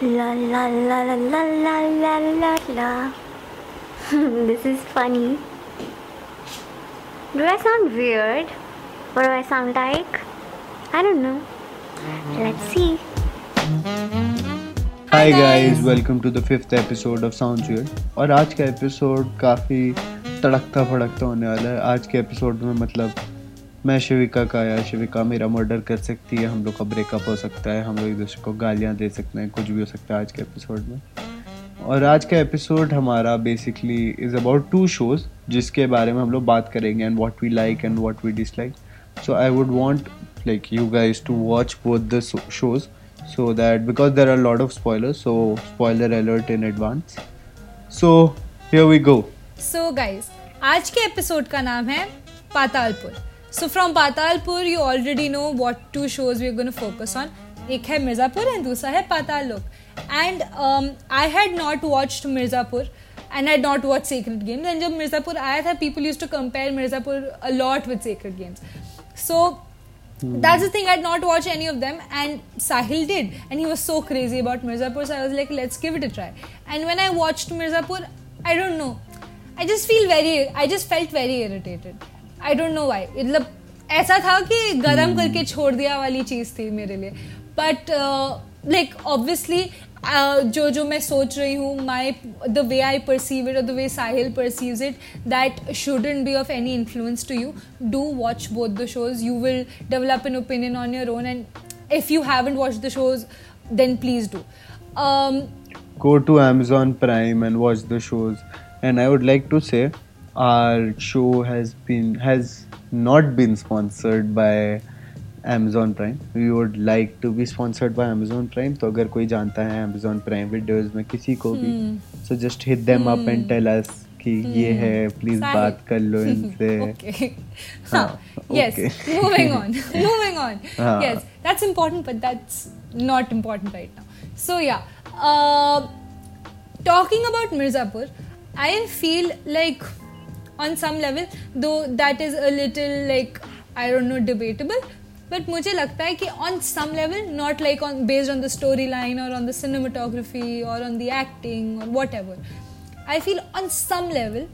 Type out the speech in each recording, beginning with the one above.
La la la la la la la la la. this is funny. Do I sound weird? What do I sound like? I don't know. Let's see. Hi guys welcome to the fifth episode of sound where और आज का episode काफ़ी तड़कता फड़कता होने वाला है आज के episode में मतलब मैं शिविका का या शिविका मेरा मर्डर कर सकती है। हम लोग का ब्रेकअप हो सकता है। हम लोग एक दूसरे को गालियाँ दे सकते हैं। कुछ भी हो सकता है आज के एपिसोड में। और आज का एपिसोड हमारा basically is about two shows जिसके बारे में हम लोग बात करेंगे and what we like and what we dislike so I would want like you guys to watch both the shows so that, because there are a lot of spoilers, so spoiler alert in advance. So we go. So, guys, आज के episode का नाम है पातालपुर। so from Patalpur you already know what two shows we are gonna focus on एक है Mirzapur and दूसरा है Paatal Lok and I had not watched Mirzapur and I not watch secret games and जब मिर्ज़ापुर आया था people use to compare Mirzapur a lot with secret games so that's the thing i'd not watched any of them and sahil did and he was so crazy about mirzapur so i was like let's give it a try and when i watched mirzapur i don't know i just feel very i just felt very irritated I don't know why मतलब ऐसा था कि गर्म hmm. करके छोड़ दिया वाली चीज़ थी मेरे लिए। बट लाइक ऑब्वियसली जो जो मैं सोच रही हूँ my the way I perceive it और the way Sahil perceive it that shouldn't be of any influence to you do watch both the shows you will develop an opinion on your own and if you haven't watched the shows then please do. Um, go to amazon prime and watch the shows. And i would like to say our show has been has not been sponsored by Amazon Prime. We would like to be sponsored by Amazon Prime. So if anyone knows Amazon Prime videos, mein kisi ko so just hit them up and hmm. tell us ki hmm. ye hai, Yes, moving on. moving on. Yes, that's important but that's not important right now. So yeah, uh, talking about Mirzapur, I feel like on some level though that is a little like I don't know debatable but मुझे लगता है कि on some level not like on based on the storyline or on the cinematography or on the acting or whatever I feel on some level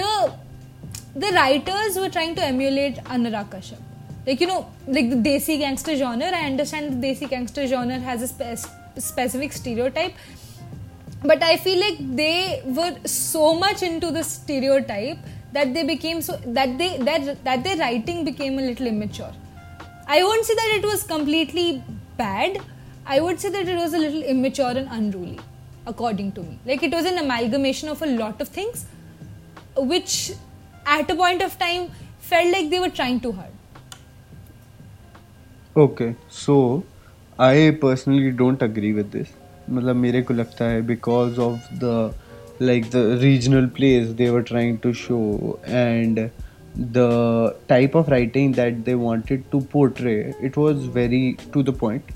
the the writers were trying to emulate Anurag Kashyap like you know like the desi gangster genre I understand the desi gangster genre has a spe- specific stereotype but i feel like they were so much into the stereotype that they became so that they that that their writing became a little immature. I won't say that it was completely bad. I would say that it was a little immature and unruly according to me. Like it was an amalgamation of a lot of things which at a point of time felt like they were trying too hard. Okay so i personally don't agree with this मतलब मेरे को लगता है because of the like the regional place they were trying to show and the type of writing that they wanted to portray it was very to the point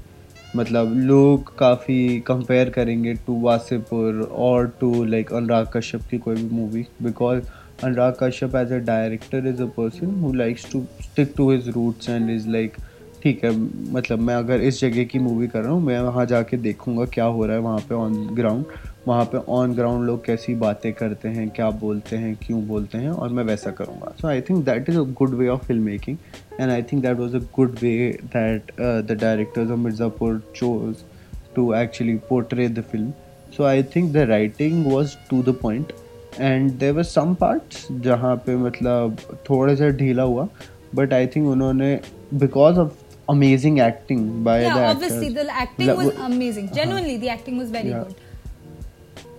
मतलब लोग काफ़ी compare करेंगे to Wasseypur और टू लाइक अनुराग कश्यप की कोई भी movie because Anurag Kashyap as a director is a person who likes to stick to his roots and is like ठीक है मतलब मैं अगर इस जगह की मूवी कर रहा हूँ, मैं वहाँ जाके देखूँगा क्या हो रहा है वहाँ पे ऑन ग्राउंड वहाँ पे ऑन ग्राउंड लोग कैसी बातें करते हैं, क्या बोलते हैं, क्यों बोलते हैं, और मैं वैसा करूँगा। So I think that is a good way of film making and I think that was a good way that the directors of Mirzapur chose to actually portray the film so I think the writing was to the point and there were some parts जहाँ पे मतलब थोड़ा सा ढीला हुआ but I think उन्होंने because of amazing acting by yeah, the obviously the acting was amazing uh-huh. genuinely the acting was very yeah. good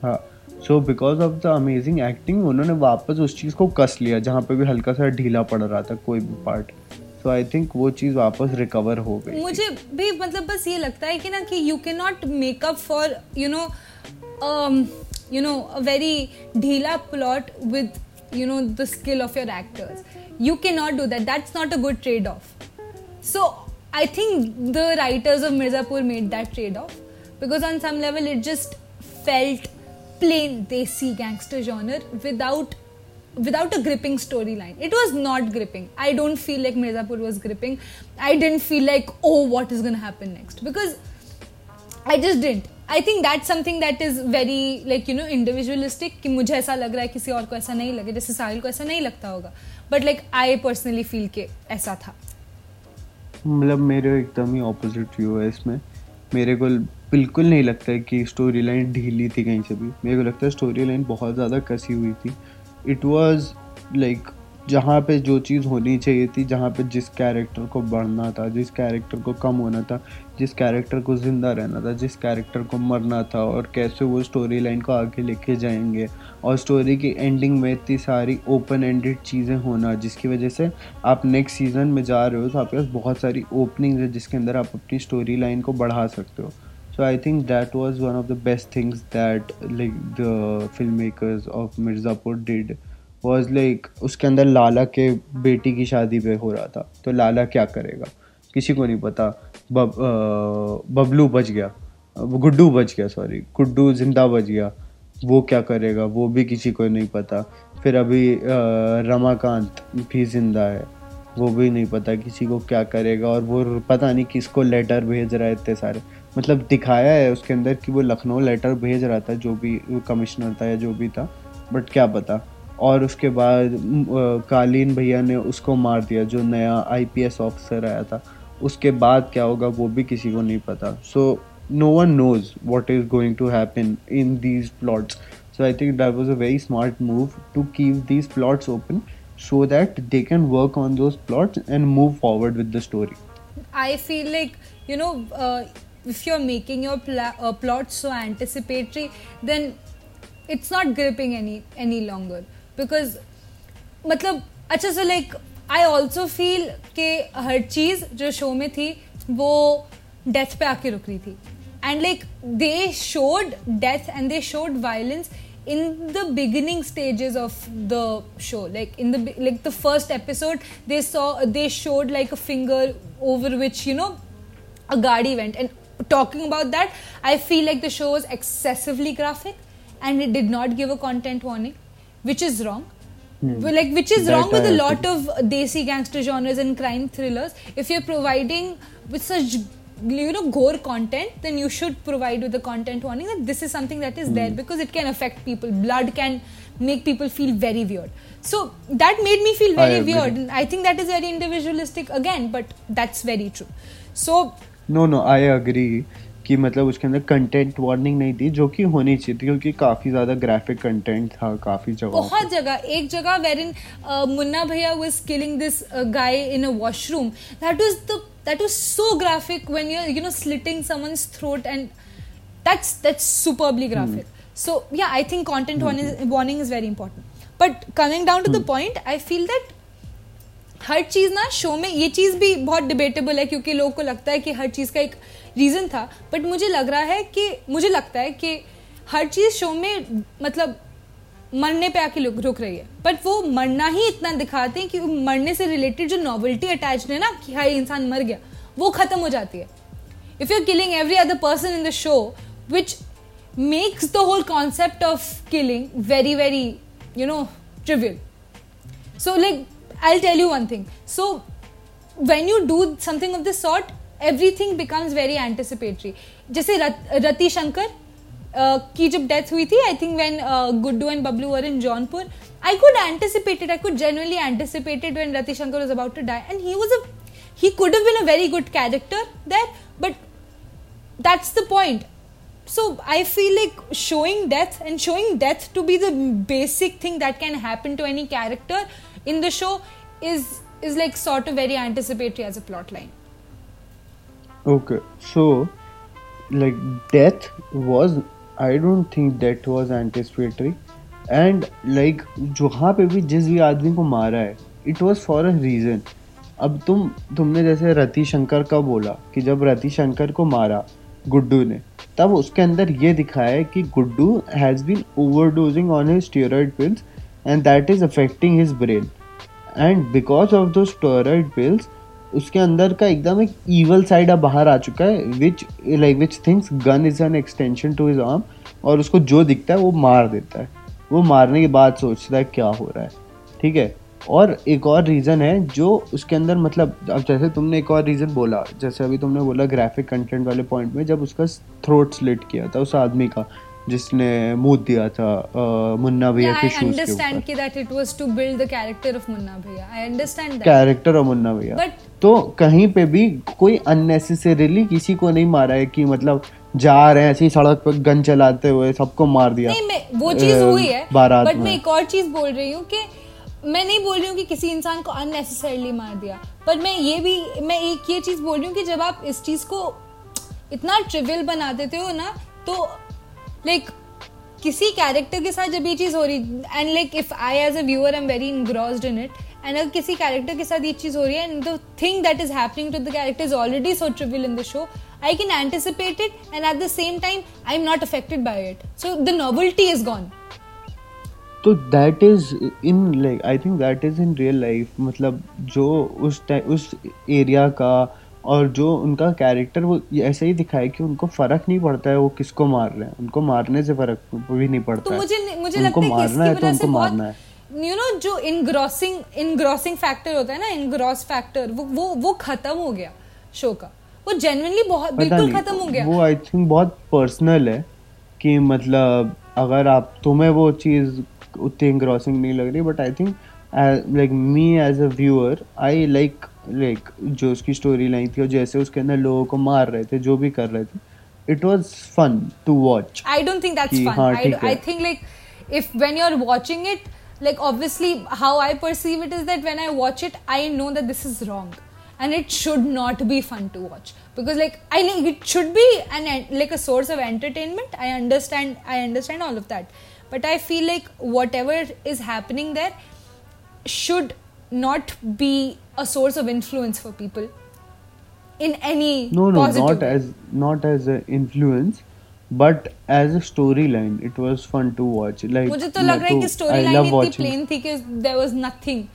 हाँ so because of the amazing acting उन्होंने वापस उस चीज़ को कस लिया जहाँ पे भी हल्का सा ढीला पड़ रहा था कोई भी पार्ट सो आई थिंक वो चीज़ वापस रिकवर हो गई मुझे भी मतलब बस ये लगता है कि ना कि you can not make up for you know you know a very ढीला plot with you know the skill of your actors you cannot do that that's not a good trade off so I think the writers of Mirzapur made that trade off because on some level it just felt plain desi gangster genre without without a gripping storyline. It was not gripping. I don't feel like Mirzapur was gripping. I didn't feel like oh what is gonna happen next because I just didn't I think that something that is very like you know individualistic कि मुझे ऐसा लग रहा है किसी और को ऐसा नहीं लगे जैसे साहिल को ऐसा नहीं लगता होगा but like I personally feel के ऐसा था मतलब मेरे एकदम ही ऑपोजिट व्यू है इसमें। मेरे को बिल्कुल नहीं लगता है कि स्टोरी लाइन ढीली थी कहीं से भी। मेरे को लगता है स्टोरी लाइन बहुत ज़्यादा कसी हुई थी। इट वॉज़ लाइक जहाँ पे जो चीज़ होनी चाहिए थी, जहाँ पे जिस कैरेक्टर को बढ़ना था, जिस कैरेक्टर को कम होना था, जिस कैरेक्टर को ज़िंदा रहना था, जिस कैरेक्टर को मरना था और कैसे वो स्टोरी लाइन को आगे लेके जाएँगे। और स्टोरी की एंडिंग में इतनी सारी ओपन एंडेड चीज़ें होना, जिसकी वजह से आप नेक्स्ट सीज़न में जा रहे हो तो आपके पास बहुत सारी ओपनिंग है, जिसके अंदर आप अपनी स्टोरी लाइन को बढ़ा सकते हो। So, i think that was one of the best things that, like, the filmmakers of mirzapur did was like उसके अंदर लाला के बेटी की शादी पे हो रहा था। तो लाला क्या करेगा? किसी को नहीं पता। बब, बबलू बच गया। गुड्डू बच गया सॉरी गुड्डू ज़िंदा बच गया। वो क्या करेगा? वो भी किसी को नहीं पता। फिर अभी रमाकांत भी ज़िंदा है। वो भी नहीं पता किसी को क्या करेगा और वो पता नहीं किसको लेटर भेज रहा है इतने सारे। मतलब दिखाया है उसके अंदर कि वो लखनऊ लेटर भेज रहा था जो भी कमिश्नर था या जो भी था बट क्या पता। और उसके बाद कालीन भैया ने उसको मार दिया, जो नया आईपीएस ऑफिसर आया था। उसके बाद क्या होगा, वो भी किसी को नहीं पता। So no one knows what is going to happen in these plots so I think that was a very smart move to keep these plots open so that they can work on those plots and move forward with the story I feel like you know if you are making your plots so anticipatory then it's not gripping any any longer because मतलब अच्छा so like I also feel के हर चीज़ जो show में थी, वो death पे आके रुक रही थी. And like they showed death and they showed violence in the beginning stages of the show like in the the first episode they saw they showed like a finger over which you know a गाड़ी event and talking about that I feel like the show is excessively graphic and it did not give a content warning which is wrong. Hmm. Like, which is that wrong with a lot of desi gangster genres and crime thrillers. If you're providing with such you know gore content then you should provide with the content warning that this is something that is hmm. there because it can affect people. Blood can make people feel very weird. So that made me feel very I weird. I think that is very individualistic again but that's very true. So no no i agree. कि मतलब उसके अंदर content warning नहीं थी जो कि होनी चाहिए थी क्योंकि काफ़ी ज़्यादा ग्राफिक कंटेंट था काफ़ी जगह बहुत जगह एक जगह where in Munna Bhaiya was killing this guy in a washroom that was the that was so graphic when you you know slitting someone's throat and that's that's superbly graphic so yeah I think content warning is very important but coming down to the point I feel that हर चीज़ ना show में ये चीज़ भी बहुत debatable है क्योंकि लोगों को लगता है कि हर चीज़ का एक रीज़न था बट मुझे लग रहा है कि मुझे लगता है कि हर चीज़ शो में मतलब मरने पे आके रुक रही है। बट वो मरना ही इतना दिखाते हैं कि मरने से रिलेटेड जो नॉवल्टी अटैच है ना कि हाँ इंसान मर गया वो खत्म हो जाती है। If you are killing every other person in the show which makes the whole concept of killing very very you know trivial so like I'll tell you one thing. So, when you do something of this sort, everything becomes very anticipatory. जैसे रति शंकर की जब death हुई थी I think when Guddu and Bablu were in Jaunpur I could anticipate it. I could genuinely anticipate it when Rati Shankar was about to die, and he was a he could have been a very good character there, but that's the point. So I feel like showing death and showing death to be the basic thing that can happen to any character in the show is is like sort of very anticipatory as a plot line Okay, so, like, death was, i don't think that was anticipatory. And like जहाँ पे भी जिस भी आदमी को मारा है it was for a reason अब तुम, तुमने जैसे रति शंकर का बोला कि जब रति शंकर को मारा गुड्डू ने, तब उसके अंदर ये दिखाया है कि Guddu has been overdosing on his steroid pills and that is affecting his brain and because of the steroid pills उसके अंदर का एकदम एक ईवल साइड अब बाहर आ चुका है which like which things gun is an extension to his arm और उसको जो दिखता है वो मार देता है। वो मारने के बाद सोचता है क्या हो रहा है। ठीक है? और एक और रीज़न है जो उसके अंदर मतलब अब जैसे तुमने एक और रीज़न बोला, जैसे अभी तुमने बोला ग्राफिक कंटेंट वाले पॉइंट में जब उसका थ्रोट स्लिट किया था उस आदमी का जिसने मुँह दिया था मुन्ना भैया के शूज़ के ऊपर। कि that it was to build the character of Munna Bhaiya. I understand that character of Munna Bhaiya. तो कहीं पे भी कोई अननेसेसरीली किसी को नहीं मारा है कि मतलब जा रहे हैं ऐसी सड़क पर गन चलाते हुए सबको मार दिया। नहीं मैं वो चीज़ हुई है बट मैं एक और चीज़ बोल रही हूँ कि मैं नहीं बोल रही हूँ कि किसी इंसान को अननेसेसरली मार दिया। पर मैं ये भी मैं एक ये चीज़ बोल रही हूँ कि जब आप इस चीज़ को इतना ट्रिवियल बना देते हो ना तो लाइक किसी कैरेक्टर के साथ जब ये चीज़ हो रही and like if I as a viewer am very engrossed in it and अगर किसी कैरेक्टर के साथ ये चीज़ हो रही है and the thing that is happening to the character is already so trivial in the show I can anticipate it, and at the same time, I'm not affected by it. So the novelty is gone. तो that is in like I think that is in real life मतलब जो उस उस area का और जो उनका character वो ऐसे ही दिखाए कि उनको फ़र्क नहीं पड़ता है वो किसको मार रहे हैं। उनको मारने से फ़र्क भी नहीं पड़ता तो मुझे मुझे लगता है मारना है तो उनको मारना है। यू नो जो इनग्रॉसिंग इनग्रॉसिंग फैक्टर होता है ना इनग्रॉस फैक्टर वो वो वो खत्म हो गया शो का। वो जेन्युइनली बहुत बिल्कुल खत्म हो गया। वो आई थिंक बहुत पर्सनल है कि मतलब अगर आप तुम्हें वो चीज़ उतनी इनग्रॉसिंग नहीं लग रही but I think like me as a viewer I like like जो उसकी स्टोरी लाइन थी और जैसे उसके अंदर लोगों को मार रहे थे जो भी कर रहे थे it was fun to watch I don't think that's fun I think like if when you are watching it like obviously how i perceive it is that when i watch it i know that this is wrong and it should not be fun to watch because like i like it should be an like a source of entertainment i understand i understand all of that but i feel like whatever is happening there should not be a source of influence for people in any no no not way. as not as an influence but as a storyline it was fun to watch like मुझे तो लग रहा है कि storyline इतनी plain थी कि there was nothing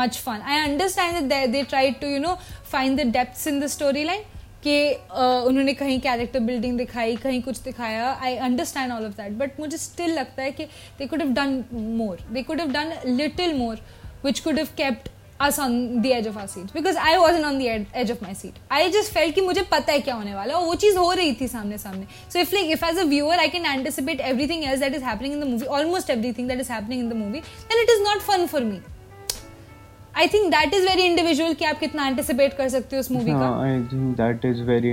much fun I understand that they, they tried to you know find the depths in the storyline कि uh, उन्होंने कहीं कैरेक्टर बिल्डिंग दिखाई कहीं कुछ दिखाया I understand all of that but मुझे स्टिल लगता है कि they could have done more they could have done little more which could have kept us on the edge of our seats because I wasn't on the ed- edge of my seat. I just felt कि मुझे पता है क्या होने वाला और वो चीज़ हो रही थी सामने सामने. So if like if as a viewer I can anticipate everything else that is happening in the movie, almost everything that is happening in the movie, then it is not fun for me. I think that is very individual कि आप कितना anticipate कर सकते हो उस movie का I think that is very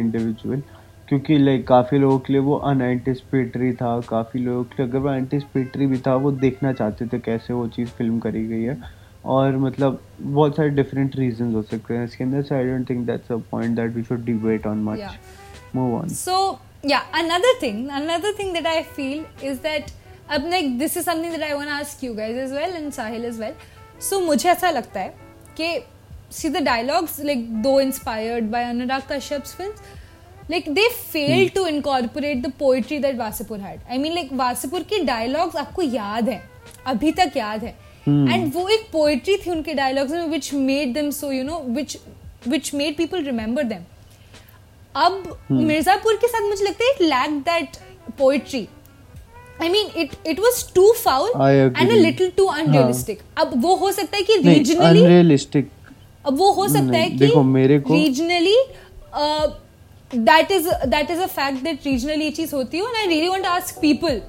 क्योंकि like काफ़ी लोगों के लिए वो अनएंटिसिपेटरी था काफ़ी लोगों के लिए अगर वो एंटिसिपेटरी भी था वो देखना चाहते थे कैसे वो चीज़ फ़िल्म करी गई है और मतलब बहुत सारे डिफरेंट रीजंस हो सकते हैं इसके अंदर so I don't think that's a point that we should debate on much move on so yeah another thing another thing that I feel is that अब like this is something that I want ask you guys as well and Sahil as well so मुझे ऐसा लगता है कि see the dialogues like though inspired by Anurag Kashyap's films like they failed hmm. to incorporate the poetry that Vasipur had. I mean like Vasipur के dialogues आपको याद है अभी तक याद है। And hmm. वो एक पोएट्री थी उनके डायलॉग्स में which made them so you know which which made people remember them अब hmm. मिर्जापुर के साथ मुझे लगता है it lack that poetry I mean it it was too foul and a little too unrealistic अब वो हो सकता है कि रीजनली अनरियलिस्टिक अब वो हो सकता है कि देखो मेरे को regionally that is that is a fact that regionally ये चीज़ होती है and I really want to ask people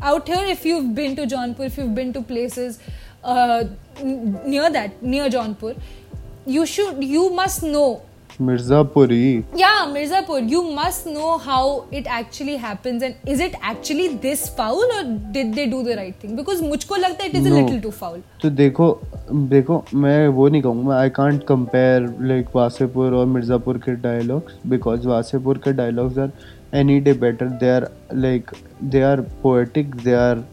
out here if you've been to Jaunpur if you've been to places uh, near that near Jaunpur you should you must know Mirzapuri. Yeah, Mirzapur. You must know how it actually happens and is it actually this foul or did they do the right thing? Because मुझको लगता है it is no. a little too foul. तो देखो देखो मैं वो नहीं कहूँगा I can't compare like Wasseypur और मिर्ज़ापुर के डायलॉग्स बिकॉज़ वासेपुर के dialogues are any day better they are like they are poetic they are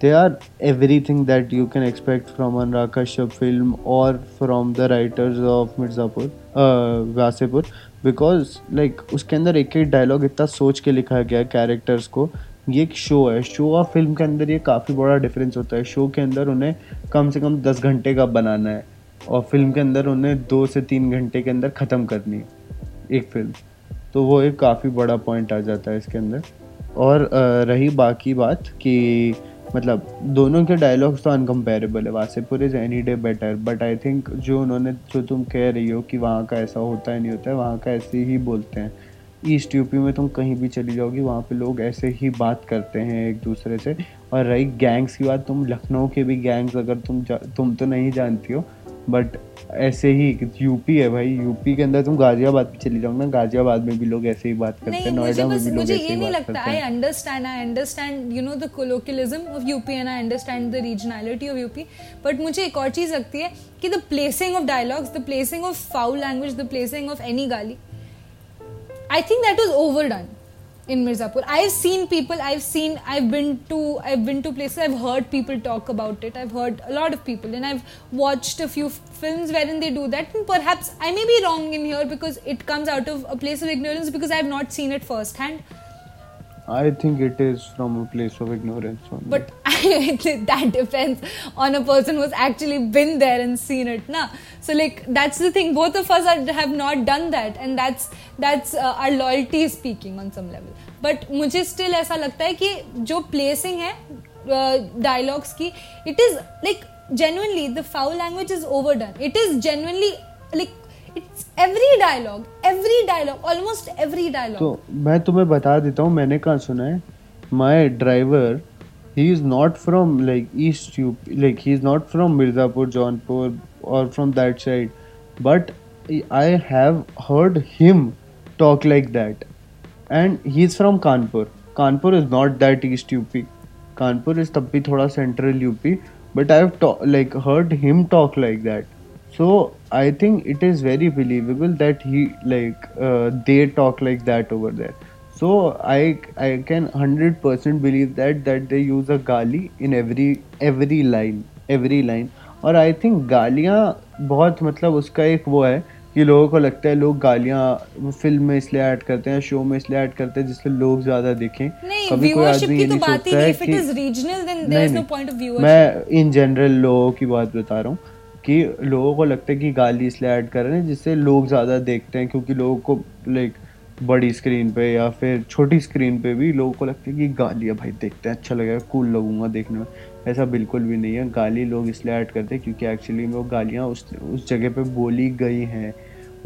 they are everything that you can expect from an Rakashya film or from the writers of Mirzapur, uh, Vasipur because like उसके अंदर एक एक dialogue इतना सोच के लिखा गया है कैरेक्टर्स को ये एक शो है शो और फ़िल्म के अंदर ये काफ़ी बड़ा डिफरेंस होता है शो के अंदर उन्हें कम से कम दस घंटे का बनाना है और फ़िल्म के अंदर उन्हें दो से तीन घंटे के अंदर ख़त्म करनी है एक फ़िल्म तो वो एक काफ़ी बड़ा पॉइंट आ जाता है इसके अंदर और रही बाकी बात कि मतलब दोनों के डायलॉग्स तो अनकम्पेरेबल है, Wasseypur is any day better but I think जो उन्होंने, जो तुम कह रही हो कि वहाँ का ऐसा होता है नहीं होता है, वहाँ का ऐसे ही बोलते हैं। ईस्ट यूपी में तुम कहीं भी चली जाओगी, वहाँ पे लोग ऐसे ही बात करते हैं एक दूसरे से। और रही गैंग्स की बात, तुम लखनऊ के भी गैंग्स अगर तुम तुम तो नहीं जानती हो बट ऐसे ही यूपी है भाई यूपी के अंदर तुम गाजियाबाद भी चली जाओ ना गाजियाबाद में भी लोग ऐसे ही बात करते हैं नोएडा में भी लोग ऐसे ही बात करते हैं। I understand I understand you know the colloquialism of UP and I understand the regionality of UP but मुझे एक और चीज़ लगती है कि the placing of dialogues the placing of foul language the placing of any गाली I think that was overdone in Mirzapur. I've seen people, I've seen, I've been to, I've been to places, I've heard people talk about it. I've heard a lot of people, and I've watched a few films wherein they do that. And perhaps I may be wrong in here because it comes out of a place of ignorance because I've not seen it firsthand. I think it is from a place of ignorance. Only. But that depends on a person who's actually been there and seen it, na. So like that's the thing. Both of us are, have not done that, and that's that's uh, our loyalty speaking on some level. But मुझे still ऐसा लगता है कि जो placing है uh, dialogues की, it is like genuinely the foul language is overdone. It is genuinely like it's every dialogue every dialogue almost every dialogue तो मैं तुम्हें बता देता हूँ, मैंने कहाँ सुना है? My driver he is not from like east UP like he is not from Mirzapur Jaunpur और from that side but I have heard him talk like that. And he's from kanpur. Kanpur is not that east up kanpur is तब भी थोड़ा up but i have like, heard him talk like that. So i think it is very believable that he like uh, they talk like that over there so i i can 100% believe that that they use a gali in every every line every line और I think गालियाँ बहुत मतलब उसका एक वो है कि लोगों को लगता है लोग गालियाँ फ़िल्म में इसलिए ऐड करते हैं शो में इसलिए ऐड करते हैं जिससे लोग ज़्यादा देखें कभी कोई आदमी ये तो नहीं सोचता है कि नहीं, नहीं, मैं इन जनरल लोगों की बात बता रहा हूँ कि लोगों को लगता है कि गाली इसलिए ऐड कर रहे हैं जिससे लोग ज़्यादा देखते हैं, क्योंकि लोगों को लाइक बड़ी स्क्रीन पे या फिर छोटी स्क्रीन पे भी लोगों को लगता है कि गाली है भाई देखते हैं अच्छा लगेगा कूल लगूँगा देखने में। ऐसा बिल्कुल भी नहीं है। गाली लोग इसलिए ऐड करते हैं क्योंकि एक्चुअली में वो गालियाँ उस उस जगह पे बोली गई हैं।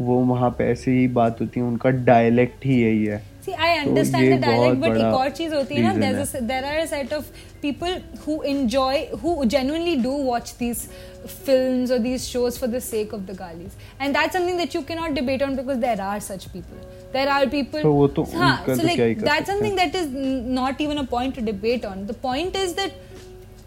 वो वहाँ पे ऐसे ही बात होती है, उनका डायलेक्ट ही यही है। See, I understand तो the dialect, but एक और चीज होती है ना there's a, there are a set of people who enjoy, who genuinely do watch these films or these shows for the sake of the galis, and that's something that you cannot debate on because there are such people. There are people. तो वो तो हाँ, so like that's something that is not even a point to debate on. The point is that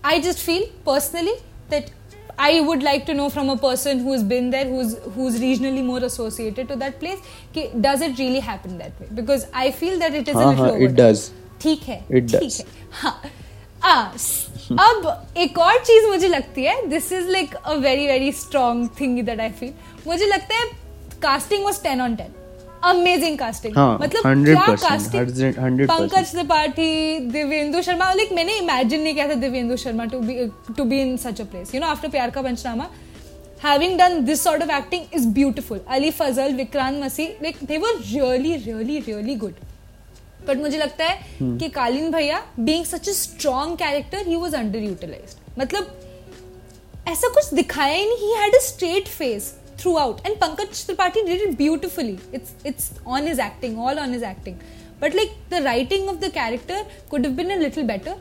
I just feel personally that I would like to know from a person who is been there who is regionally more associated to that place कि does it really happen that way because I feel that it is it does ठीक है it does अब एक और चीज़ मुझे लगती है this is like a very very strong thing that I feel मुझे लगता है casting was ten on ten amazing casting हाँ, मतलब क्या कास्टिंग पंकज त्रिपाठी दिव्येंदु शर्मा लाइक मैंने इमेजिन नहीं किया था Divyendu Sharma to be to be in such a place you know after Pyaar Ka Punchnama having done this sort of acting is beautiful. Ali fazal vikrant masi like they were really really really good. But मुझे लगता है hmm. कि Kaleen Bhaiya being such a strong character he was underutilized मतलब ऐसा कुछ दिखाया ही नहीं he had a straight face throughout and Pankaj Tripathi did it beautifully it's it's on his acting all on his acting but like the writing of the character could been a little better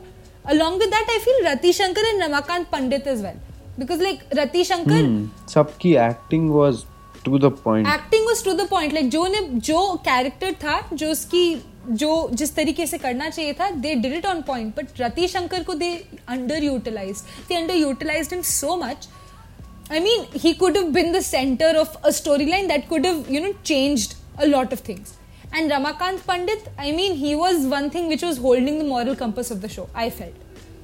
along with I feel Rati Shankar and Ramakant Pandit as well because like Rati Shankar सबकी acting was to the point acting was to the point like जो ने जो character था जो उसकी जो जिस तरीके से करना चाहिए था they did it on point but Rati Shankar को they underutilize they underutilize in so much I mean, he could have been the center of a storyline that could have, you know, changed a lot of things. And Ramakant Pandit, I mean, he was one thing which was holding the moral compass of the show, I felt.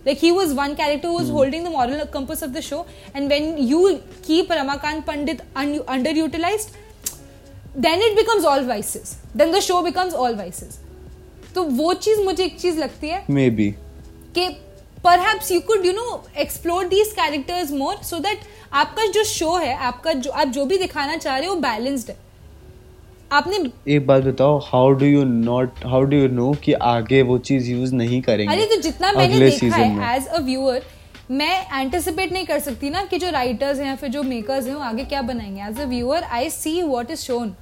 Like, he was one character who was mm. holding the moral compass of the show. And when you keep Ramakant Pandit un- underutilized, then it becomes all vices. Then the show becomes all vices. तो वो चीज मुझे एक चीज लगती है may be कि perhaps you could you know explore these characters more so that आपका जो शो है आपका जो आप जो भी दिखाना चाह रहे हो बैलेंस्ड है। आपने एक बात बताओ how do you not how do you know कि आगे वो चीज़ यूज़ नहीं करेंगे अरे तो जितना मैंने देखा है एज अ व्यूअर मैं एंटिसिपेट नहीं कर सकती ना कि जो राइटर्स हैं या फिर जो मेकर्स हैं वो आगे क्या बनाएँगे। As a viewer I see what is shown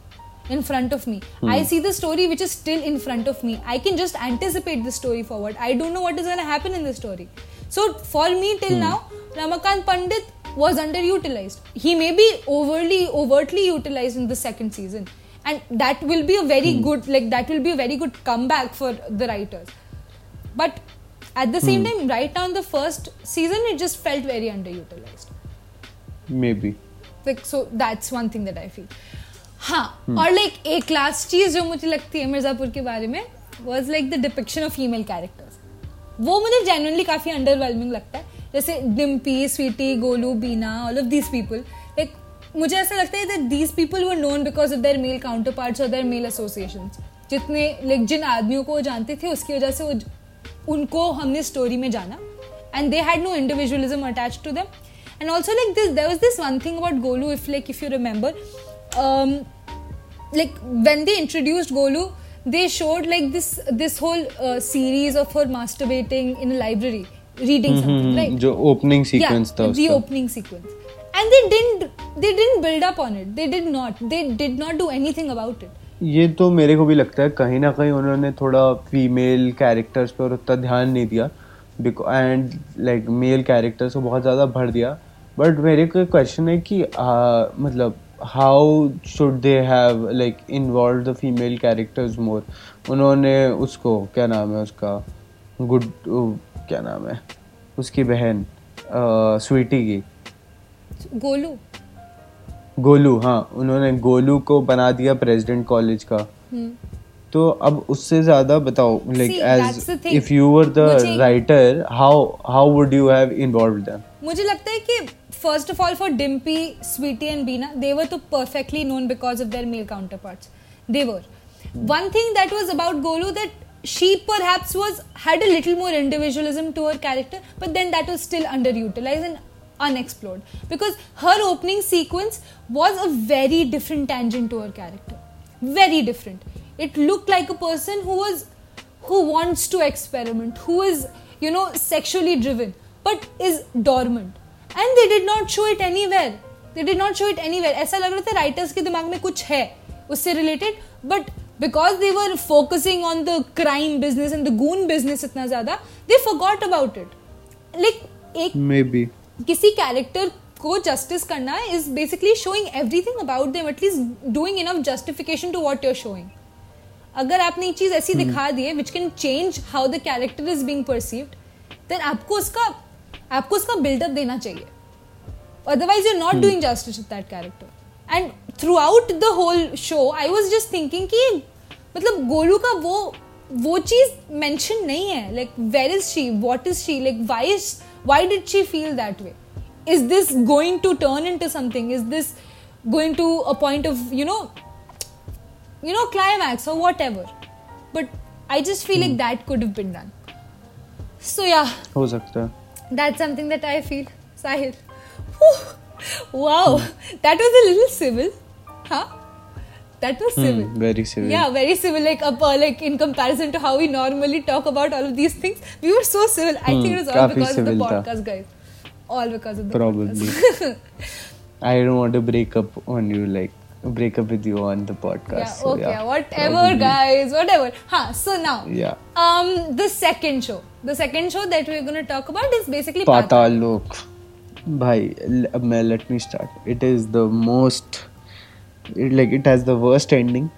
in front of me. Hmm. I see the story which is still in front of me. I can just anticipate the story forward. I don't know what is going to happen in the story. So for me till hmm. now, Ramakant Pandit was underutilized. He may be overly overtly utilized in the second season, and that will be a very hmm. good like that will be a very good comeback for the writers. But at the same hmm. time, right now in the first season, it just felt very underutilized. Maybe. Like so, that's one thing that I feel. हाँ और like एक last चीज़ जो मुझे लगती है मिर्जापुर के बारे में was like the depiction of female characters वो मुझे जेनुअनली काफ़ी अंडरवेलमिंग लगता है. जैसे Dimpy Sweety Golu Bina all of these people like मुझे ऐसा लगता है that these people were known because of their male counter parts और देयर मेल एसोसिएशन जितने लाइक जिन आदमियों को वो जानते थे उसकी वजह से वो उनको हमने स्टोरी में जाना. And they had no individualism attach to them and also like this there was this one thing about golu if like if you remember um like when they introduced golu they showed like this this whole uh, series of her masturbating in a library reading mm-hmm, something right जो opening sequence yeah, the opening sequence and they didn't they didn't build up on it they did not they did not do anything about it ये तो मेरे को भी लगता है कहीं ना कहीं उन्होंने थोड़ा फीमेल कैरेक्टर्स पर उतना ध्यान नहीं दिया एंड लाइक मेल कैरेक्टर्स को बहुत ज़्यादा भर दिया बट मेरे को क्वेश्चन है कि आ, मतलब how should they have like involve the female characters more उन्होंने उसको क्या नाम है उसका? गुड क्या नाम है? उसकी बहन स्वीटी की। गोलू। गोलू हाँ उन्होंने गोलू को बना दिया प्रेसिडेंट कॉलेज का। हम्म। तो अब उससे ज़्यादा बताओ like as if you were the writer how how would you have involve them मुझे लगता है कि first of all, for Dimpy, Sweetie, and Beena, they were too perfectly known because of their male counterparts. They were. One thing that was about Golu that she perhaps was had a little more individualism to her character, but then that was still underutilized and unexplored because her opening sequence was a very different tangent to her character. Very different. It looked like a person who was who wants to experiment, who is you know sexually driven, but is dormant and they did not show it anywhere they did not show it anywhere ऐसा लग रहा था writers के दिमाग में कुछ है उससे related but because they were focusing on the crime business and the goon business इतना ज़्यादा they forgot about it like एक Maybe. किसी कैरेक्टर को जस्टिस करना is basically showing everything about them at least doing enough justification to what you're showing अगर आपने एक चीज़ ऐसी hmm. दिखा दी है which can change how the character is being perceived then आपको उसका आपको उसका बिल्डअप देना चाहिए। Otherwise you not doing justice of that character and throughout the whole show I was just thinking कि मतलब गोलू का वो वो चीज़ मेंशन नहीं है। Like where is she what is she like why is why did she feel that way is this going to turn in to something is this going to a point of you know you know climax और whatever but I just feel like that could have done so या हो सकता है। That's something that i feel sahil wow, that was a little civil, huh? That was hmm, civil. Hmm, very civil. Yeah, very civil. Like, up, like in comparison to how we normally talk about all of these things, we were so civil. I hmm, think it was all because of the podcast, guys. All because of the Probably. I don't want to break up on you, like break up with you on the podcast. Yeah, so, okay, yeah, whatever, probably. guys, whatever. Huh, so now, yeah. Um, the second show, the second show that we're gonna talk about is basically Patal Lok. भाई मैं let me start it is the most like it has the worst ending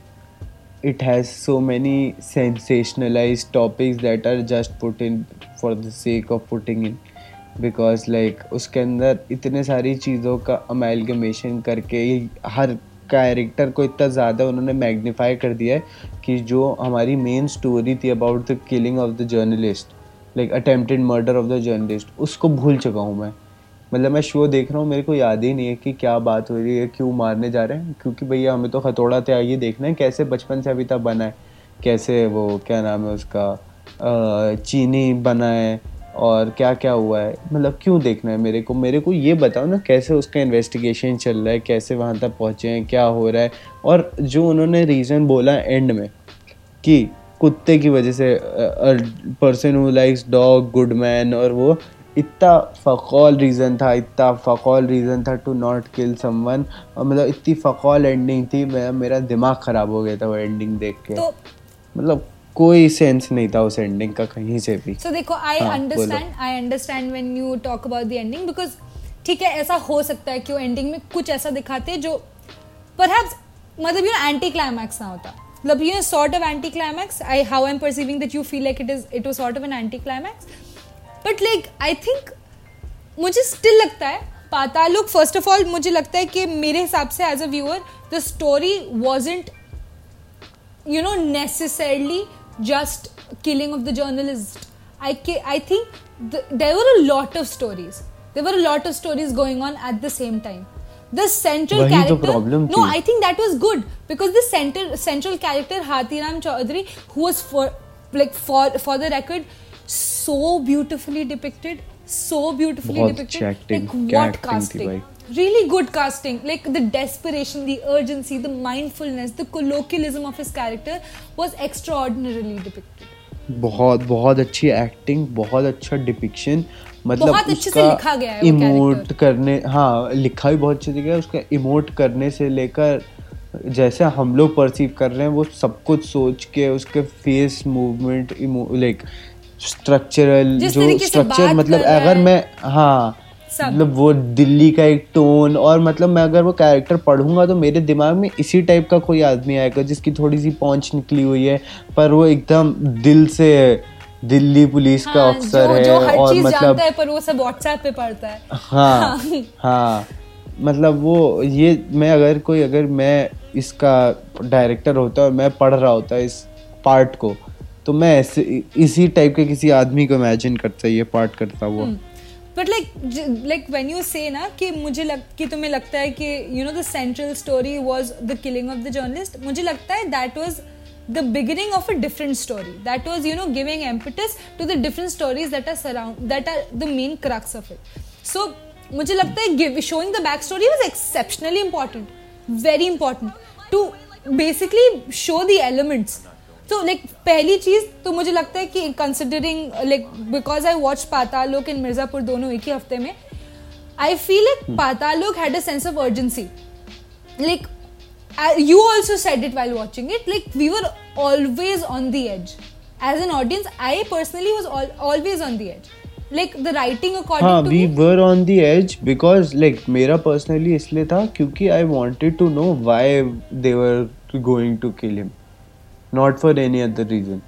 it has so many sensationalized topics that are just put in for the sake of putting in because like like, उसके अंदर इतने सारी चीज़ों का amalgamation करके हर character को इतना ज़्यादा उन्होंने मैग्नीफाई कर दिया है कि जो हमारी मेन स्टोरी थी about the killing of the journalist like attempted murder of the journalist उसको भूल चुका हूँ मैं। मतलब मैं शो देख रहा हूँ, मेरे को याद ही नहीं है कि क्या बात हो रही है, क्यों मारने जा रहे हैं, क्योंकि भैया हमें तो हथौड़ा थे ये देखना है कैसे बचपन से अभी तक बना है, कैसे वो, क्या नाम है उसका चीनी बना है और क्या क्या हुआ है? मतलब क्यों देखना है मेरे को? मेरे को ये बताओ ना कैसे उसका इन्वेस्टिगेशन चल रहा है? कैसे वहाँ तक पहुँचे हैं? क्या हो रहा है? और जो उन्होंने रीज़न बोला एंड में कि कुत्ते की वजह से person who likes dog good man और वो इतना फ़कौल रीज़न था इतना फ़कौल रीज़न था टू नॉट किल समवन और मतलब इतनी फ़कौल एंडिंग थी मेरा मेरा दिमाग ख़राब हो गया था वो एंडिंग देख के। तो, मतलब कोई सेंस नहीं था उस एंडिंग का कहीं से भी। सो so, देखो I understand I understand when you talk about the ending because ठीक है ऐसा हो सकता है कि वो एंडिंग में कुछ ऐसा दिखाते जो परहैप्स मतलब यू एंटी क्लाइमैक्स ना होता। मतलब you sort of anti climax I how I am perceiving that you feel like it is it was sort of an anti climax but like I think मुझे still लगता है पातालुक first of all मुझे लगता है कि मेरे हिसाब से as a viewer the story wasn't you know necessarily just killing of the journalist. I, I think the, there were a lot of stories. There were a lot of stories going on at the same time. The central character. No, I think that was good because the center, central character Hathiram Chaudhary, who was for like for for the record, so beautifully depicted, so beautifully depicted. Like what casting? Really good casting. Like the desperation the urgency the mindfulness the colloquialism of his character was extraordinarily depicted. बहुत बहुत अच्छी acting बहुत अच्छा depiction मतलब बहुत अच्छे से लिखा गया है इमोट करने हाँ लिखा भी बहुत अच्छे से गया उसका इमोट करने से लेकर जैसे हम लोग परसीव कर रहे हैं वो सब कुछ सोच के उसके फेस मूवमेंट लाइक स्ट्रक्चरल जो स्ट्रक्चर मतलब अगर मैं हाँ मतलब वो दिल्ली का एक टोन और मतलब मैं अगर वो कैरेक्टर पढ़ूँगा तो मेरे दिमाग में इसी टाइप का कोई आदमी आएगा जिसकी थोड़ी सी पहुँच निकली हुई है पर वो एकदम दिल से दिल्ली पुलिस हाँ, का अफसर है जो हर और मतलब है पर वो सब व्हाट्सएप पे पढ़ता है। हाँ हाँ, हाँ। मतलब वो ये मैं अगर कोई अगर मैं इसका डायरेक्टर होता और मैं पढ़ रहा होता इस पार्ट को तो मैं ऐसे इसी टाइप के किसी आदमी को इमेजिन करता ये पार्ट करता वो। But like like when you say ना कि मुझे लग, कि तुम्हें लगता है कि you know the central story was the killing of the journalist मुझे लगता है that was the beginning of a different story that was you know giving impetus to the different stories that are surround that are the main crux of it so मुझे लगता है showing the back story was exceptionally important very important to basically show the elements तो like पहली चीज़ तो मुझे लगता है कि considering like because I watch Patal Lok in Mirzapur दोनों एक ही हफ़्ते में आई feel like Patal Lok had a sense of urgency like you also set it while watching it like we were always on the edge as an audience I personally was always on the edge like the writing according we were on the edge because like मेरा personally इसलिए था क्योंकि I wanted to know why they're going to kill him not for any other reason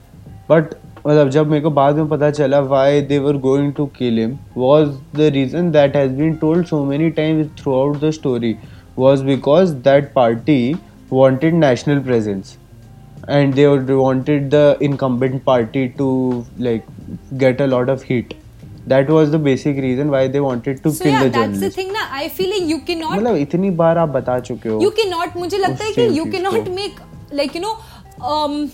but मतलब जब मेरे को बाद में पता चला why they were going to kill him was the reason that has been told so many times throughout the story was because that party wanted national presence and they wanted the incumbent party to like get a lot of heat that was the basic reason why they wanted to so kill yeah, the journalist that's the thing na i feel like you cannot मतलब इतनी बार आप बता चुके हो you cannot मुझे लगता है कि you cannot make like you know um,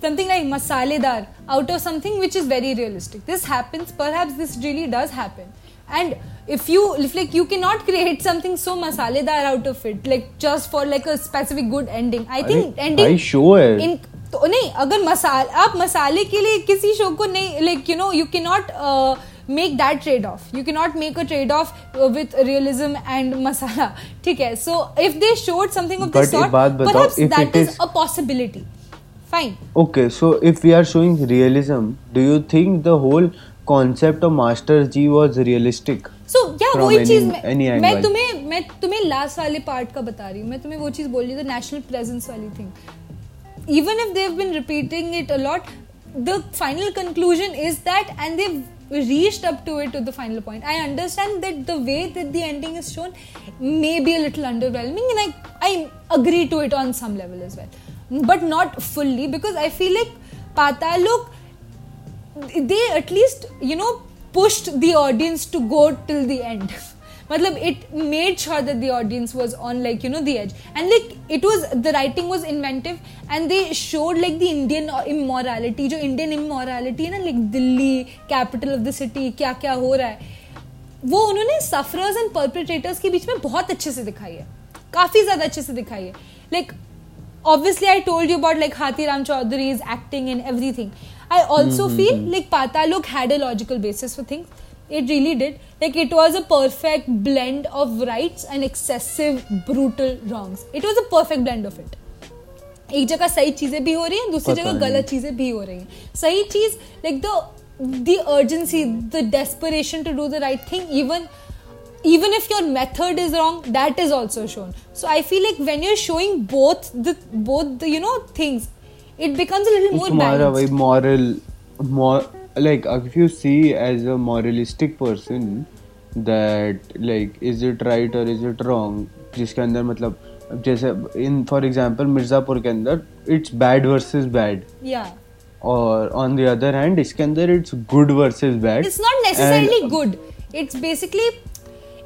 something like masaledar out of something which is very realistic. This happens, perhaps this really does happen. And if you if like you cannot create something so masaledar out of it, like just for like a specific good ending. I think ending. I sure. In, तो नहीं अगर मसाल आप मसाले के लिए किसी show को नहीं like you know you can not make that trade off you cannot make a trade off uh, with realism and masala ठीक है so if they showed something of this sort perhaps that is, is a possibility fine okay so if we are showing realism do you think the whole concept of master g was realistic so yeah वही चीज मैं मैं तुम्हें मैं तुम्हें last वाले part का बता रही हूँ मैं तुम्हें वो चीज बोल रही थी नेशनल प्रेजेंस वाली thing even if they've been repeating it a lot the final conclusion is that and they've reached up to it to the final point i understand that the way that the ending is shown may be a little underwhelming and i i agree to it on some level as well But not fully because I feel like Patal Lok they at least you know pushed the audience to go till the end मतलब it made sure that the audience was on like you know the edge and like it was the writing was inventive and they showed like the Indian immorality जो Indian immorality है ना like Delhi capital of the city क्या क्या हो रहा है वो उन्होंने सफरर्स एंड परपरेटेटर्स के बीच में बहुत अच्छे से दिखाई है। काफ़ी ज़्यादा अच्छे से दिखाई है। Like obviously i told you about like Ram chaudhary's acting and everything i also mm-hmm. feel like patalok had a logical basis for things it really did like it was a perfect blend of rights and excessive brutal wrongs it was a perfect blend of it एक जगह सही चीज़ें भी हो रही हैं दूसरी जगह गलत चीज़ें भी हो रही हैं सही चीज़ like the the urgency the desperation to do the right thing even even if your method is wrong that is also shown so i feel like when you're showing both the both the you know things it becomes a little more balanced. moral more like if you see as a moralistic person that like is it right or is it wrong जिसके अंदर मतलब जैसे in for example Mirzapur के अंदर it's bad versus bad या और on the other hand इसके अंदर it's good versus bad it's not necessarily good it's basically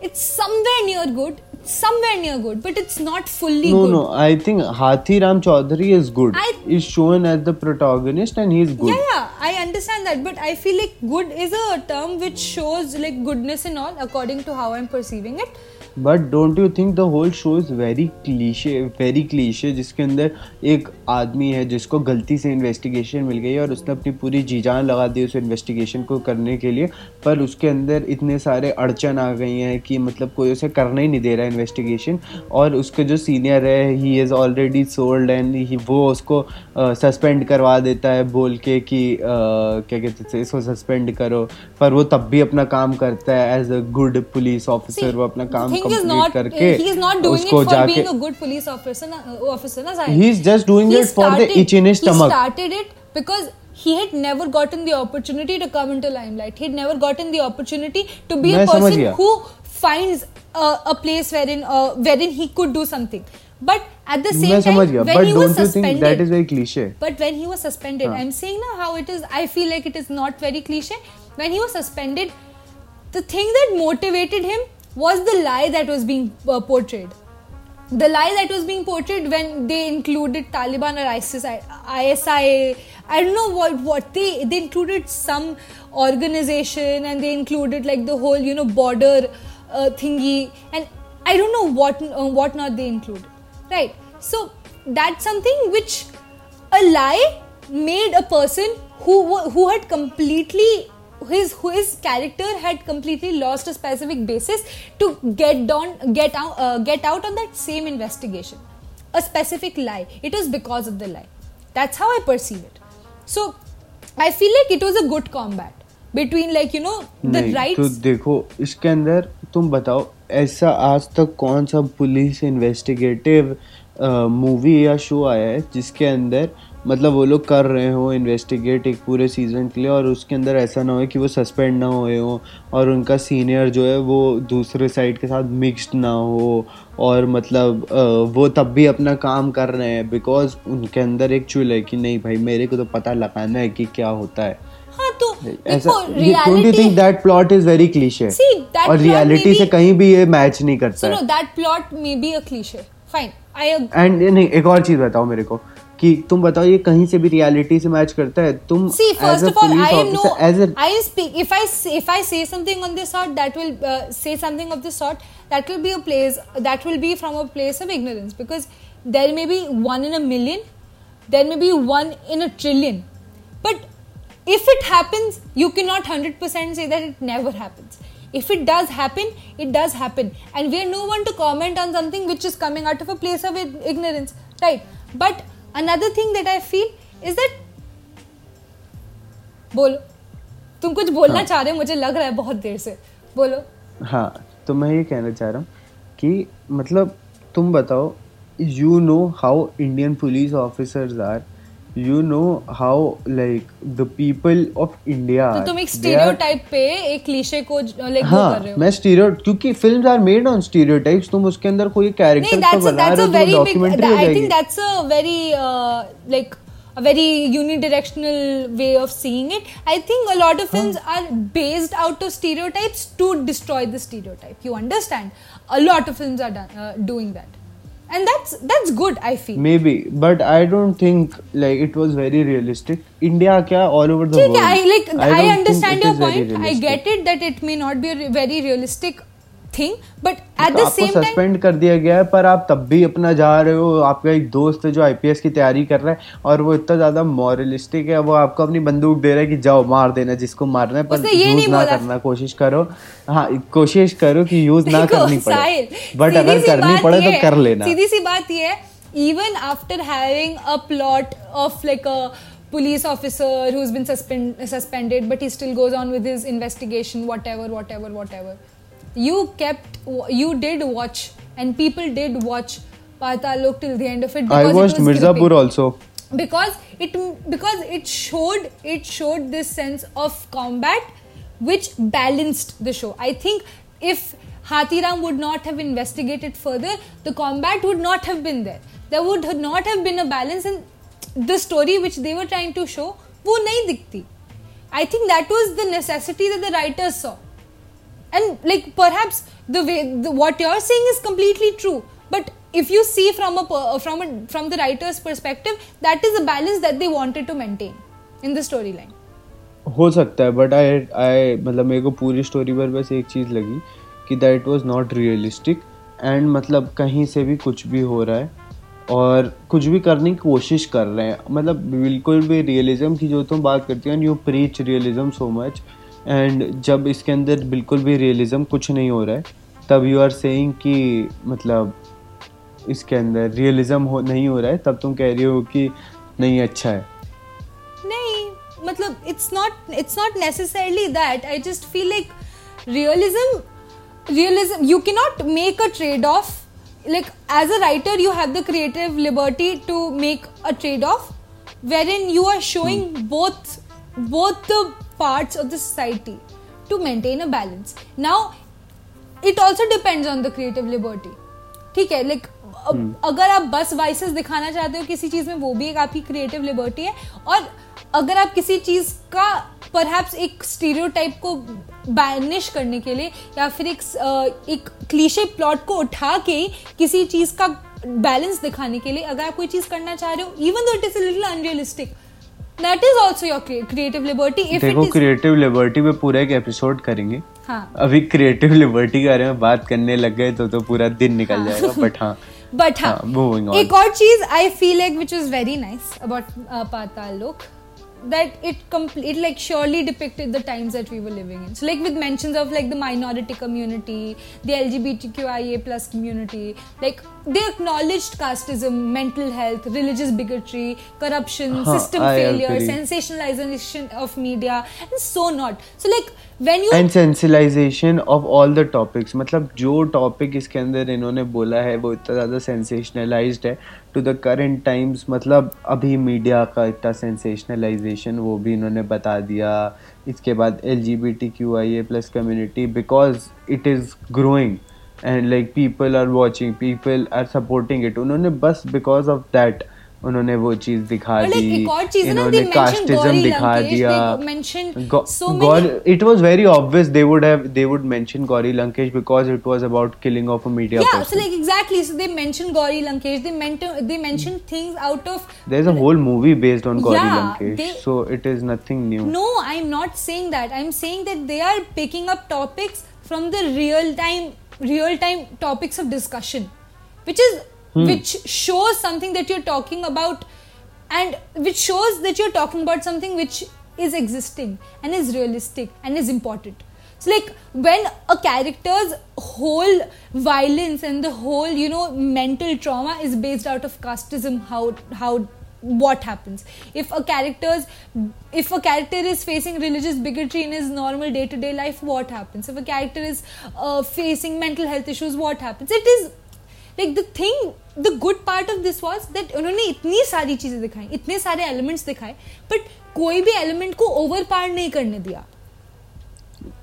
it's somewhere near good. Somewhere near good but it's not fully no good. no no, i think hathi ram chaudhary is good. I, is shown as the protagonist and he's good. Yeah yeah i understand that but i feel like good is a term which shows like goodness and all according to how i'm perceiving it but don't you think the whole show is very cliche very cliche जिसके अंदर एक आदमी है जिसको गलती से investigation मिल गई और उसने अपनी पूरी जी जान लगा दी उस इन्वेस्टिगेशन को करने के लिए पर उसके अंदर इतने सारे अड़चन आ गई हैं कि मतलब कोई उसे करना ही नहीं दे रहा है इन्वेस्टिगेशन और उसके जो सीनियर है ही is already sold and he वो उसको सस्पेंड करवा देता है बोल के कि uh, क्या कहते थे इसको सस्पेंड करो। पर वो तब भी अपना काम करता है as a good police officer वो अपना काम कंप्लीट करके he is not doing it for being a good police officer na, officer na he is just doing he it started, for the itch in his stomach he started it because he had never gotten the opportunity to come into limelight he had never gotten the opportunity to be a person who finds a, a place wherein uh, wherein he could do something but at the same time when but he was suspended that is very cliche but when he was suspended huh. i'm saying now how it is i feel like it is not very cliche when he was suspended the thing that motivated him was the lie that was being uh, portrayed. The lie that was being portrayed when they included Taliban or ISIS, ISI, I don't know what what they they included some organization and they included like the whole you know border uh, thingy and I don't know what uh, what not they include, right? So that's something which a lie made a person who who had completely his his character had completely lost a specific basis to get down get out uh, get out on that same investigation a specific lie it was because of the lie that's how i perceive it so i feel like it was a good combat between like you know the rights तो देखो इसके अंदर तुम बताओ ऐसा आज तक कौन सा पुलिस इन्वेस्टिगेटिव मूवी या शो आया है जिसके अंदर मतलब वो लोग कर रहे हो इन्वेस्टिगेट एक पूरे सीज़न के लिए और उसके अंदर ऐसा ना हो कि वो सस्पेंड ना हुए हो और उनका सीनियर जो है वो दूसरे साइड के साथ मिक्सड ना हो और मतलब वो तब भी अपना काम कर रहे हैं बिकॉज़ उनके अंदर एक चुल है कि नहीं भाई मेरे को तो पता लगाना है कि क्या होता है। हाँ तो ऐसा don't you think that plot is very cliche और रियलिटी से कहीं भी ये मैच नहीं करता that plot may be a cliche fine I and नहीं एक और चीज़ बताओ मेरे को। कि तुम बताओ ये कहीं से भी रियलिटी से मैच करता है तुम as a police officer as a I speak if I if I say something on this sort that will say something of this sort that will be a place that will be from a place of ignorance because there may be one in a million there may be one in a trillion but if it happens you can not 100% say that it never happens If it does happen, it does happen. And we are no one to comment on something which is coming out of a place of ignorance. Right. But another thing that I feel is that बोलो। तुम कुछ बोलना हाँ. चाह रहे हो मुझे लग रहा है बहुत देर से। बोलो। हाँ तो मैं ये कहना चाह रहा हूँ कि मतलब तुम बताओ you know how Indian police officers are you know how like the people of India तुम एक स्टीरियोटाइप पे एक क्लीशे को लाइक हाँ, कर रहे हो। मैं स्टीरियो क्योंकि films are made on stereotypes तुम उसके अंदर कोई कैरेक्टर बना रहे हो तो डॉक्यूमेंट्री हो I think that's a very like a very unidirectional way of seeing it I think a lot of films are based out of stereotypes to destroy the stereotype you understand a lot of films are doing that and that's that's good i feel. Maybe but i don't think like it was very realistic. India kya all over the world? I like i, I understand your point. i get it that it may not be very realistic at तो the आपको same time, suspend कर दिया गया है पर आप तब भी अपना जा रहे हो आपका एक दोस्त है जो आईपीएस की तैयारी कर रहा है और वो इतना ज़्यादा मॉरलिस्टिक है वो आपको अपनी बंदूक दे रहा है कि जाओ मार देना जिसको मारना है पर यूज़ ना करना कोशिश करो। हाँ कोशिश करो कि यूज़ ना करनी पड़े। बट अगर करनी पड़े तो कर लेना। सीधी सी बात ये है even after having a plot of like a police officer who's been suspend, suspended but he still goes on with his investigation whatever whatever whatever. you kept you did watch and people did watch Patalok till the end of it. Because I watched it was Mirzapur also because it because it showed it showed this sense of combat which balanced the show. I think if Hatiram would not have investigated further, the combat would not have been there. There would not have been a balance, and the story which they were trying to show, wo nahi dikti. I think that was the necessity that the writers saw. And like perhaps the way the, what you're saying is completely true but if you see from a from a from the writer's perspective that is a balance that they wanted to maintain in the storyline हो सकता है but I आई मतलब मेरे को पूरी story पर बस एक चीज़ लगी कि that was not realistic and मतलब कहीं से भी कुछ भी हो रहा है और कुछ भी करने की कोशिश कर रहे हैं मतलब बिल्कुल भी रियलिज्म की जो तुम बात करती हो you preach realism so much and जब इसके अंदर बिल्कुल भी रियलिज्म कुछ नहीं हो रहा है तब यू आर सेइंग कि मतलब इसके अंदर रियलिज्म हो नहीं हो रहा है तब तुम कह रही हो कि नहीं अच्छा है। नहीं मतलब it's not it's not necessarily that I just feel like realism realism you can not make a trade off like as a writer you have the creative liberty to make a trade off wherein you are showing both both the parts of the society to maintain a balance. Now it also depends on the creative liberty. ठीक है like अगर आप बस vices दिखाना चाहते हो किसी चीज़ में वो भी एक आपकी क्रिएटिव लिबर्टी है। और अगर आप किसी चीज़ का परहैप्स एक स्टीरियोटाइप को बैनिश करने के लिए या फिर एक एक क्लीशे प्लॉट को उठा के किसी चीज़ का बैलेंस दिखाने के लिए अगर आप कोई चीज़ करना चाह रहे हो even though it is little unrealistic that is also your creative liberty if देखो क्रिएटिव लिबर्टी पे पूरा एक एपिसोड करेंगे हाँ अभी क्रिएटिव लिबर्टी के बारे में बात करने लग गए तो तो पूरा दिन निकल हाँ. जाएगा बट हाँ बट हाँ हाँ, moving on. एक और चीज़ I feel like which is very nice about Paatal Lok that it complete it like surely depicted the times that we were living in so like with mentions of like the minority community the lgbtqia plus community like they acknowledged casteism mental health religious bigotry corruption Huh, system I failure agree. sensationalization of media and so not. So like when you and sensitization of all the topics मतलब जो topic इसके अंदर इन्होंने बोला है वो इतना ज़्यादा सेंसेशनलाइज्ड है टू द करेंट टाइम्स मतलब अभी मीडिया का इतना सेंसेशनलाइजेशन वो भी इन्होंने बता दिया। इसके बाद L G B T Q I A plus community because it is growing and like people are watching people are supporting it उन्होंने बस बिकॉज़ ऑफ़ दैट उन्होंने वो चीज़ दिखा और like दी एक और चीज़ है ना, इन्होंने they mentioned कास्टिज्म Gauri दिखा Lankesh, दिया they mentioned Go- so many- Gauri- it was very obvious they would have they would mention Gauri Lankesh because it was about killing of a media yeah person. so like exactly so they mentioned Gauri Lankesh they meant they mentioned things out of There's a whole movie based on Gauri Yeah, Lankesh, they- so it is nothing new. no i'm not saying that i'm saying that they are picking up topics from the real time real time topics of discussion which is hmm. which shows something that you're talking about and which shows that you're talking about something which is existing and is realistic and is important. So like when a character's whole violence and the whole you know mental trauma is based out of casteism how how what happens if a character's if a character is facing religious bigotry in his normal day-to-day life what happens if a character is uh, facing mental health issues what happens it is like the thing the good part of this was that उन्होंने इतनी सारी चीज़ें दिखाई इतने सारे elements दिखाए but कोई भी एलिमेंट को ओवर पार नहीं करने दिया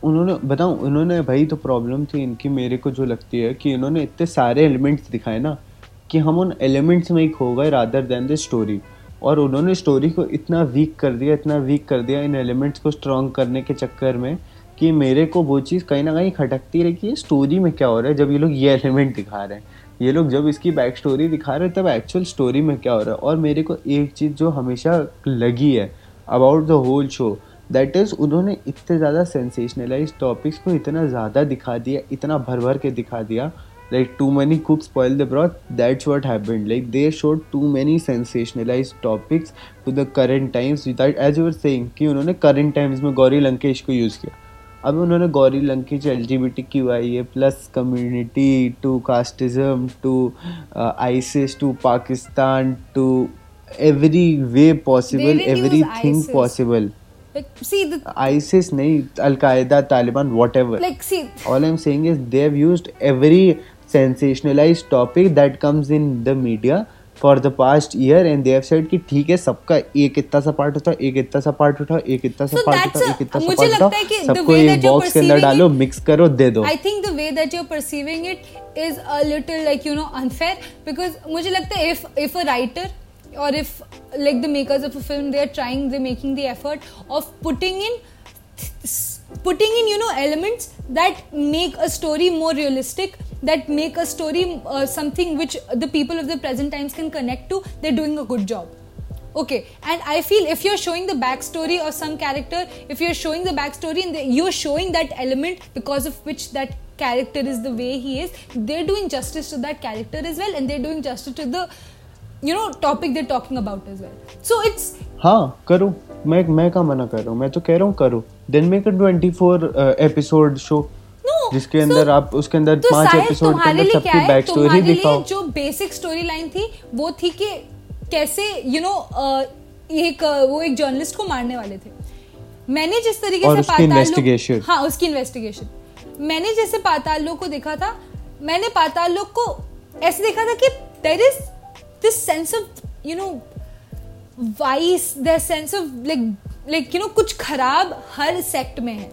उन्होंने बताऊँ उन्होंने भाई तो प्रॉब्लम थी इनकी मेरे को जो लगती है कि इन्होंने इतने सारे एलिमेंट्स दिखाए ना कि हम उन एलिमेंट्स में ही खो गए रादर देन द स्टोरी और उन्होंने स्टोरी को इतना वीक कर दिया, इतना वीक कर दिया इन एलिमेंट्स को स्ट्रॉन्ग करने के चक्कर में कि मेरे को वो चीज़ कहीं ना कहीं खटकती रही कि ये स्टोरी में क्या हो रहा है जब ये लोग ये एलिमेंट दिखा रहे हैं। ये लोग जब इसकी बैक स्टोरी दिखा रहे हैं, तब एक्चुअल स्टोरी में क्या हो रहा है? और मेरे को एक चीज़ जो हमेशा लगी है about the whole show that is उन्होंने इतने ज़्यादा सेंसेशनलाइज टॉपिक्स को इतना ज़्यादा दिखा दिया, इतना भर भर के दिखा दिया like too many cooks spoil the broth that's what happened like they showed too many sensationalized topics to the current times without as you were saying कि उन्होंने current times में गौरी लंकेश को यूज़ किया अब उन्होंने Gauri Lankesh L G B T Q I A plus community to casteism to ISIS to Pakistan to every way possible everything possible like see the isis nahi al qaeda taliban whatever like see all i'm saying is they used every sensationalized topic that comes in the media for the past year and they have said कि ठीक है सबका एक इतना सा part उठा एक इतना सा पार्ट उठा एक इतना सा पार्ट उठा एक इतना सा पार्ट उठा सबको एक बॉक्स के अंदर डालो मिक्स करो दे दो। I think the way that you are perceiving it is a little like you know unfair because मुझे लगता है if if a writer or if like the makers of a film they're trying they're making the effort of putting in putting in you know elements that make a story more realistic that make a story uh, something which the people of the present times can connect to they're doing a good job okay and i feel if you're showing the backstory of some character if you're showing the backstory and the, you're showing that element because of which that character is the way he is they're doing justice to that character as well and they're doing justice to the you know topic they're talking about as well so it's हाँ करो मैं मैं क्या मना कर रहा हूँ मैं तो कह रहा हूँ करो Then make a 24 episode show no, जिसके अंदर आप उसके अंदर तो पाँच एपिसोड के अंदर सबकी बैक स्टोरी दिखाओ। जो बेसिक स्टोरी लाइन थी वो थी कि कैसे यू नो एक वो एक जर्नलिस्ट को मारने वाले थे। मैंने जिस तरीके से इन्वेस्टिगेशन हाँ उसकी इन्वेस्टिगेशन मैंने जैसे पाताल लोक को देखा था मैंने पाताल लोक को ऐसे देखा था कि there is this sense of you know vice their sense of like like you know कुछ खराब हर सेक्ट में है।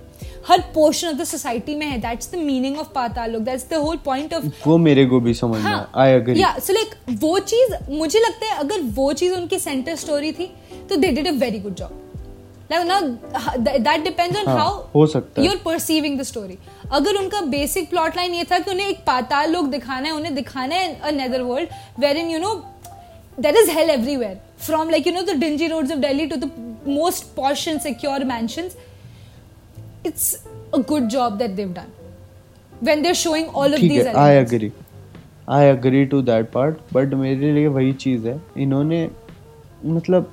हर पोर्शन ऑफ़ द सोसाइटी में है। That's the meaning of Paatal Lok that's the whole point of वो मेरे को भी समझ में आई एग्री या सो लाइक वो चीज़ मुझे लगता है अगर वो चीज़ उनकी सेंटर स्टोरी थी तो they did a very good job like now that depends on हाँ, how हो सकता है। you're perceiving द स्टोरी अगर उनका बेसिक प्लॉट लाइन ये था कि उन्हें एक पाताल लोक दिखाना है उन्हें दिखाना है a nether world wherein you know there is hell everywhere. From like you know the dingy roads of delhi to the most posh and secure mansions it's a good job that they've done when they're showing all of these elements. I agree I agree to that part but मेरे लिए वही चीज़ है इन्होंने मतलब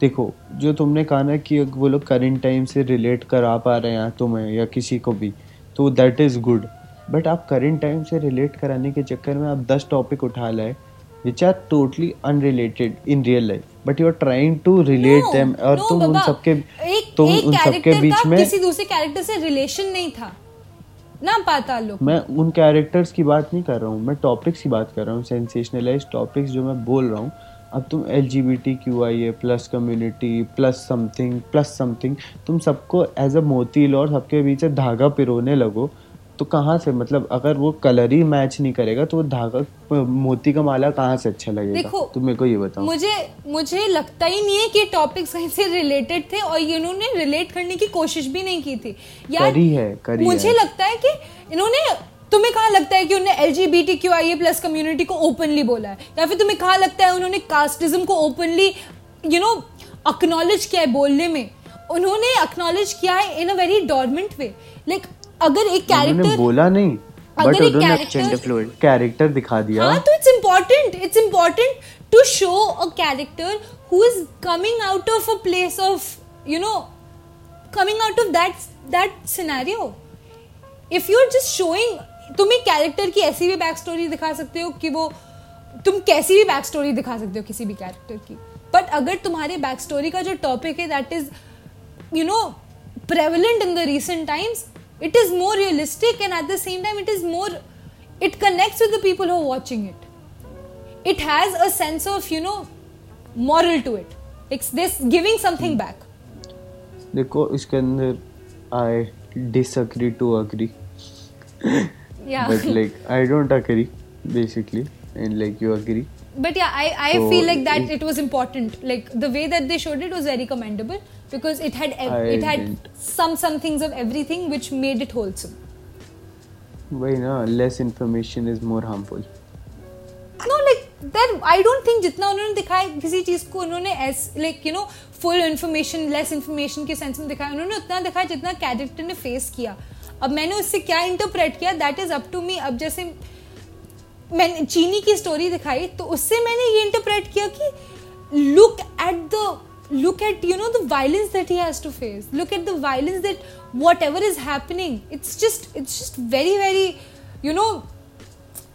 देखो जो तुमने कहा ना कि वो लोग करेंट टाइम से रिलेट करा पा रहे हैं तुम्हें या किसी को भी तो दैट इज़ गुड बट आप करेंट टाइम से रिलेट कराने के चक्कर में आप दस टॉपिक उठा लाए which are totally unrelated in real life. But you are trying to relate no, them और तुम उन सबके तुम उन सबके बीच में किसी दूसरे कैरेक्टर से रिलेशन नहीं था। ना पाता लोग। मैं उन कैरेक्टर्स की बात नहीं कर रहा हूँ मैं टॉपिक्स की बात कर रहा हूँ सेंसेशनलाइज टॉपिक्स जो मैं बोल रहा हूँ। अब तुम L G B T Q I A plus community plus something plus something तुम सबको एज अ मोती लो और सबके बीच धागा पिरोने लगो। तो कहाँ से? मतलब अगर वो कलर ही मैच नहीं करेगा तो वो धागा मोती का माला कहाँ से अच्छा लगेगा? देखो तुम मेरे को ये बताओ। मुझे मुझे लगता ही नहीं है कि टॉपिक सही से रिलेटेड थे और इन्होंने रिलेट करने की कोशिश भी नहीं की थी। यार करी है करी मुझे है। लगता है कि इन्होंने तुम्हें कहा लगता है कि उन्होंने L G B T Q I A plus community को ओपनली बोला है? या फिर तुम्हें कहा लगता है उन्होंने कास्टिज्म को ओपनली यू नो अक्नॉलेज किया है बोलने में? उन्होंने अक्नॉलेज किया है in a very dormant way like अगर एक कैरेक्टर बोला नहीं बट उन्होंने कैरेक्टर दिखा दिया। हाँ तो it's important it's important to show a character who is coming out of a place of you know coming out of that that scenario if you are just showing तुम एक कैरेक्टर की ऐसी भी बैक स्टोरी दिखा सकते हो कि वो तुम कैसी भी बैक स्टोरी दिखा सकते हो किसी भी कैरेक्टर की। बट अगर तुम्हारे बैक स्टोरी का जो टॉपिक है that is you know prevalent in the recent times it is more realistic and at the same time it is more it connects with the people who are watching it it has a sense of you know moral to it it's this giving something back देखो इसके अंदर I disagree to agree yeah but like I don't agree basically and like you agree but yeah, I, I So, feel like that it- it was important. Like the way that they showed it was very commendable Because it had ev- it had didn't. some some things of everything which made it wholesome. वही ना less information is more harmful No, like that. I don't think जितना उन्होंने दिखाया किसी चीज़ को उन्होंने as like you know full information less information के सेंस में दिखाया उन्होंने उतना दिखाया जितना कैरेक्टर ने फेस किया अब मैंने उससे क्या इंटरप्रेट किया that is up to me अब जैसे मैंने चीनी की स्टोरी दिखाई तो उससे मैंने ये इंटरप्रेट किया कि look at the look at you know the violence that he has to face look at the violence that whatever is happening it's just it's just very very you know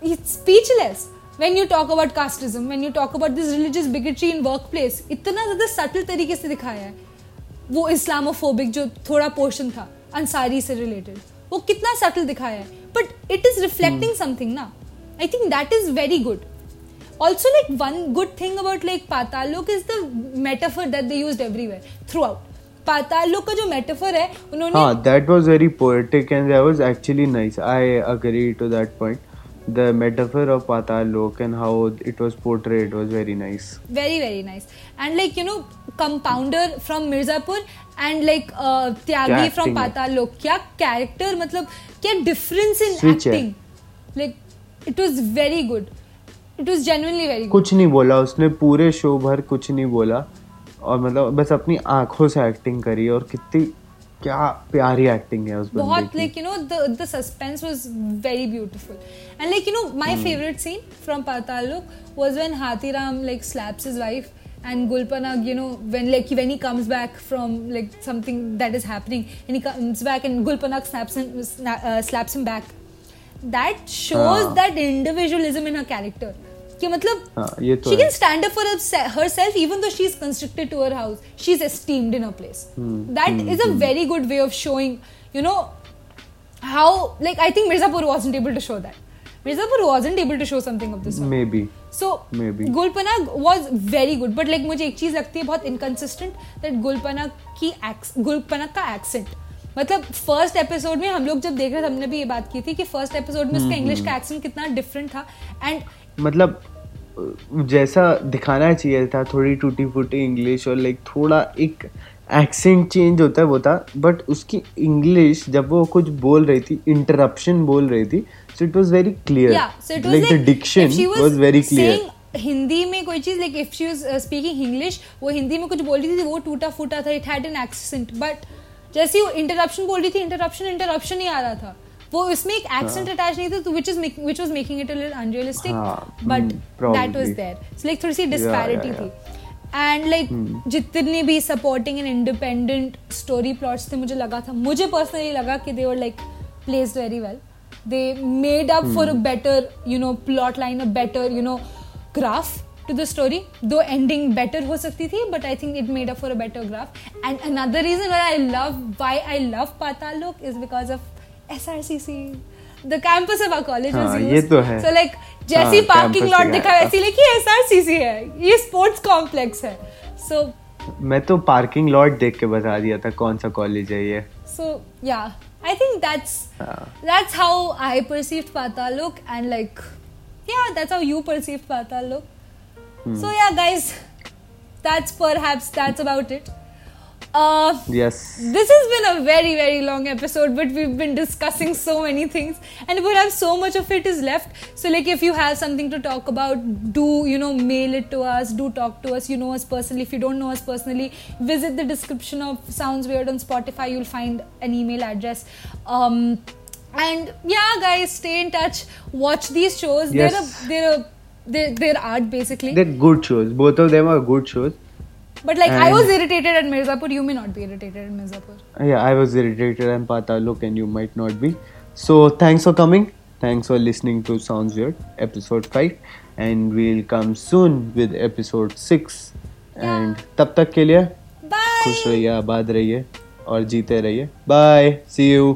it's speechless when you talk about casteism when you talk about this religious bigotry in workplace इतना ज़्यादा subtle तरीके से दिखाया है वो Islamophobic जो थोड़ा portion था अंसारी से रिलेटेड वो कितना सटल दिखाया है but it is reflecting something ना I think that is very good also like one good thing about like patal lok is the metaphor that they used everywhere throughout patal lok का जो metaphor है उन्होंने हाँ that was very poetic and that was actually nice I agree to that point the metaphor of Patal Lok and how it was portrayed was very nice very very nice and like you know compounder from mirzapur and like uh, tyagi क्या from acting है? patal lok क्या character मतलब क्या difference in Switch है। acting like it was very good was genuinely very good कुछ नहीं बोला उसने पूरे शो भर कुछ नहीं बोला और मतलब बस अपनी आँखों से एक्टिंग करी और कितनी क्या प्यारी एक्टिंग है उस बंदे बहुत की like you know the the suspense was very beautiful and like you know my Hmm. favorite scene from Patal Lok was when Hathiram like slaps his wife and Gulpanag you know when like when he comes back from like something that is happening and he comes back and Gulpanag snaps him uh, slaps him back that shows हाँ. that individualism in her character कि मतलब she can stand up for herself even though she is constructed to her house she is esteemed in a place that is a very good way of showing you know how like I think Mirzapur was able to show that Mirzapur was able to show something of this maybe so गुलपना was very good but like मुझे एक चीज़ लगती है बहुत inconsistent that गुलपना की गुलपना का एक्सेंट मतलब फ़र्स्ट एपिसोड में हम लोग जब देख रहे थे हमने भी ये बात की थी कि फ़र्स्ट एपिसोड में उसका इंग्लिश का एक्सेंट कितना डिफरेंट था. एंड मतलब जैसा दिखाना चाहिए था थोड़ी टूटी फूटी इंग्लिश और लाइक थोड़ा एक एक्सेंट चेंज होता है वो था बट उसकी इंग्लिश जब वो कुछ बोल रही थी इंटरप्शन बोल रही थी so it was very clear like the diction was very clear Hindi में कोई चीज़ like if she was speaking English वो हिंदी में कुछ बोल रही थी वो टूटा फूटा था it had an accent but जैसे वो इंटरप्शन बोल रही थी इंटरप्शन इंटरप्शन ही आ रहा था। वो उसमें एक एक्सेंट अटैच हाँ। नहीं था which is which was making it a little unrealistic but that was there so like थोड़ी सी डिस्पैरिटी थी. And like hmm. जितने भी supporting and independent story plots थे मुझे लगा था मुझे पर्सनली लगा कि they were like placed very well they made up for a better you know plot line a better you know graph to the story though ending better हो सकती थी but I think it made up for a better graph and another reason I love why I love Paatal Lok is because of SRCC the campus of our college was हाँ, used ये तो है। so like जैसी हाँ, parking lot से दिखा। वैसी लेकिन एसआरसीसी है ये स्पोर्ट्स कॉम्प्लेक्स है सो मैं तो पार्किंग लॉट देख के बता दिया था कौन सा कॉलेज है ये सो या आई थिंक दैट्स हाँ। that's how I perceived Patalok and like yeah that's how you perceived Patalok so yeah guys that's perhaps that's about it uh yes this has been a very very long episode but we've been discussing so many things. And we have so much of it is left. So like if you have something to talk about do you know mail it to us. Do talk to us. You know us personally. If you don't know us personally visit the description of sounds weird on spotify. You'll find an email address. Um and yeah guys stay in touch. Watch these shows. They're a they're a they're, they're art basically. They're good shows. Both of them are good shows but like and i was irritated at mirzapur you may not be irritated at mirzapur Yeah, I was irritated and Patalok, and you might not be. So, thanks for coming. Thanks for listening to Sounds Weird, episode 5. And we'll come soon with episode 6. And तब तक के लिए bye खुश रहिए आबाद रहिए और जीते रहिए बाय सी यू